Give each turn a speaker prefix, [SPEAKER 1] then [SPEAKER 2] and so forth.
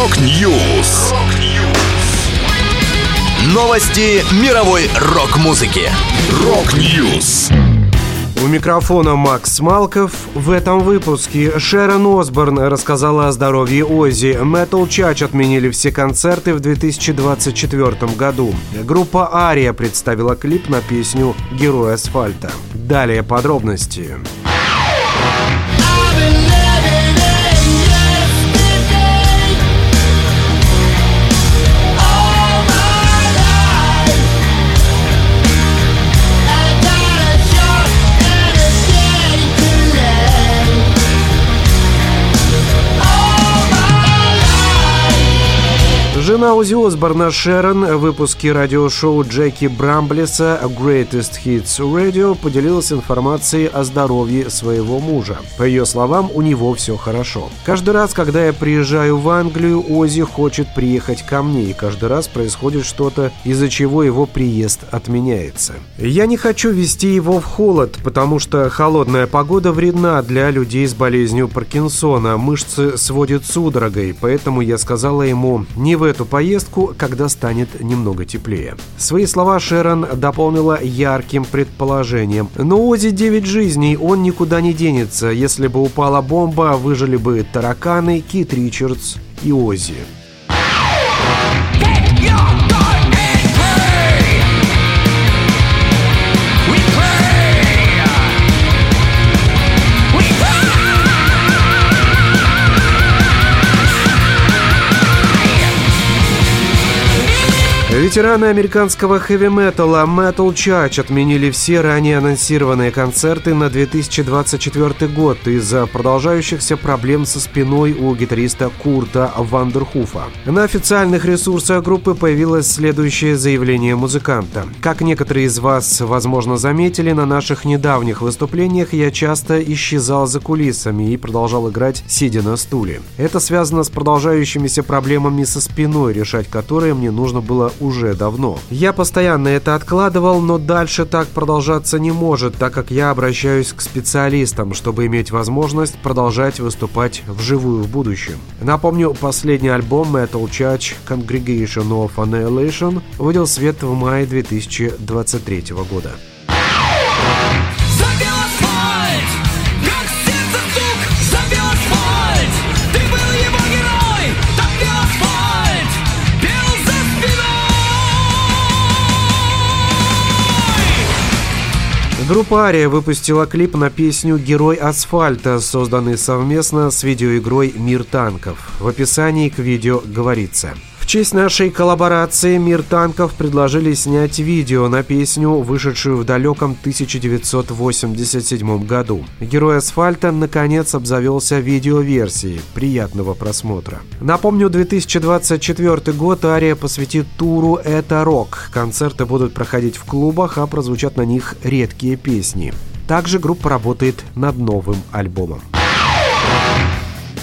[SPEAKER 1] Rock News. Новости мировой рок-музыки. Rock News.
[SPEAKER 2] У микрофона Макс Малков. В этом выпуске Шерон Осборн рассказала о здоровье Оззи. Metal Church отменили все концерты в 2024 году. Группа Ария представила клип на песню «Герой асфальта». Далее. Подробности. Жена Узи Осборна Шерон в выпуске радиошоу Джеки Брамблеса Greatest Hits Radio поделилась информацией о здоровье своего мужа. По ее словам, у него все хорошо. Каждый раз, когда я приезжаю в Англию, Ози хочет приехать ко мне, и каждый раз происходит что-то, из-за чего его приезд отменяется. Я не хочу вести его в холод, потому что холодная погода вредна для людей с болезнью Паркинсона. Мышцы сводят судорогой, поэтому я сказала ему не в эту эту поездку, когда станет немного теплее. Свои слова Шерон дополнила ярким предположением. Но Ози 9 жизней, он никуда не денется. Если бы упала бомба, выжили бы тараканы, Кит Ричардс и Ози. Ветераны американского хэви-металла Metal Church отменили все ранее анонсированные концерты на 2024 год из-за продолжающихся проблем со спиной у гитариста Курта Вандерхуфа. На официальных ресурсах группы появилось следующее заявление музыканта. Как некоторые из вас, возможно, заметили, на наших недавних выступлениях я часто исчезал за кулисами и продолжал играть, сидя на стуле. Это связано с продолжающимися проблемами со спиной, решать которые мне нужно было уже давно. Я постоянно это откладывал, но дальше так продолжаться не может, так как я обращаюсь к специалистам, чтобы иметь возможность продолжать выступать вживую в будущем. Напомню, последний альбом Metal Church Congregation of Annihilation выйдел свет в мае 2023 года. Группа Ария выпустила клип на песню «Герой асфальта», созданный совместно с видеоигрой «Мир танков». В описании к видео говорится – честь нашей коллаборации «Мир танков» предложили снять видео на песню, вышедшую в далеком 1987 году. Герой асфальта наконец обзавелся видеоверсией. Приятного просмотра. Напомню, 2024 год Ария посвятит туру «Это рок». Концерты будут проходить в клубах, а прозвучат на них редкие песни. Также группа работает над новым альбомом.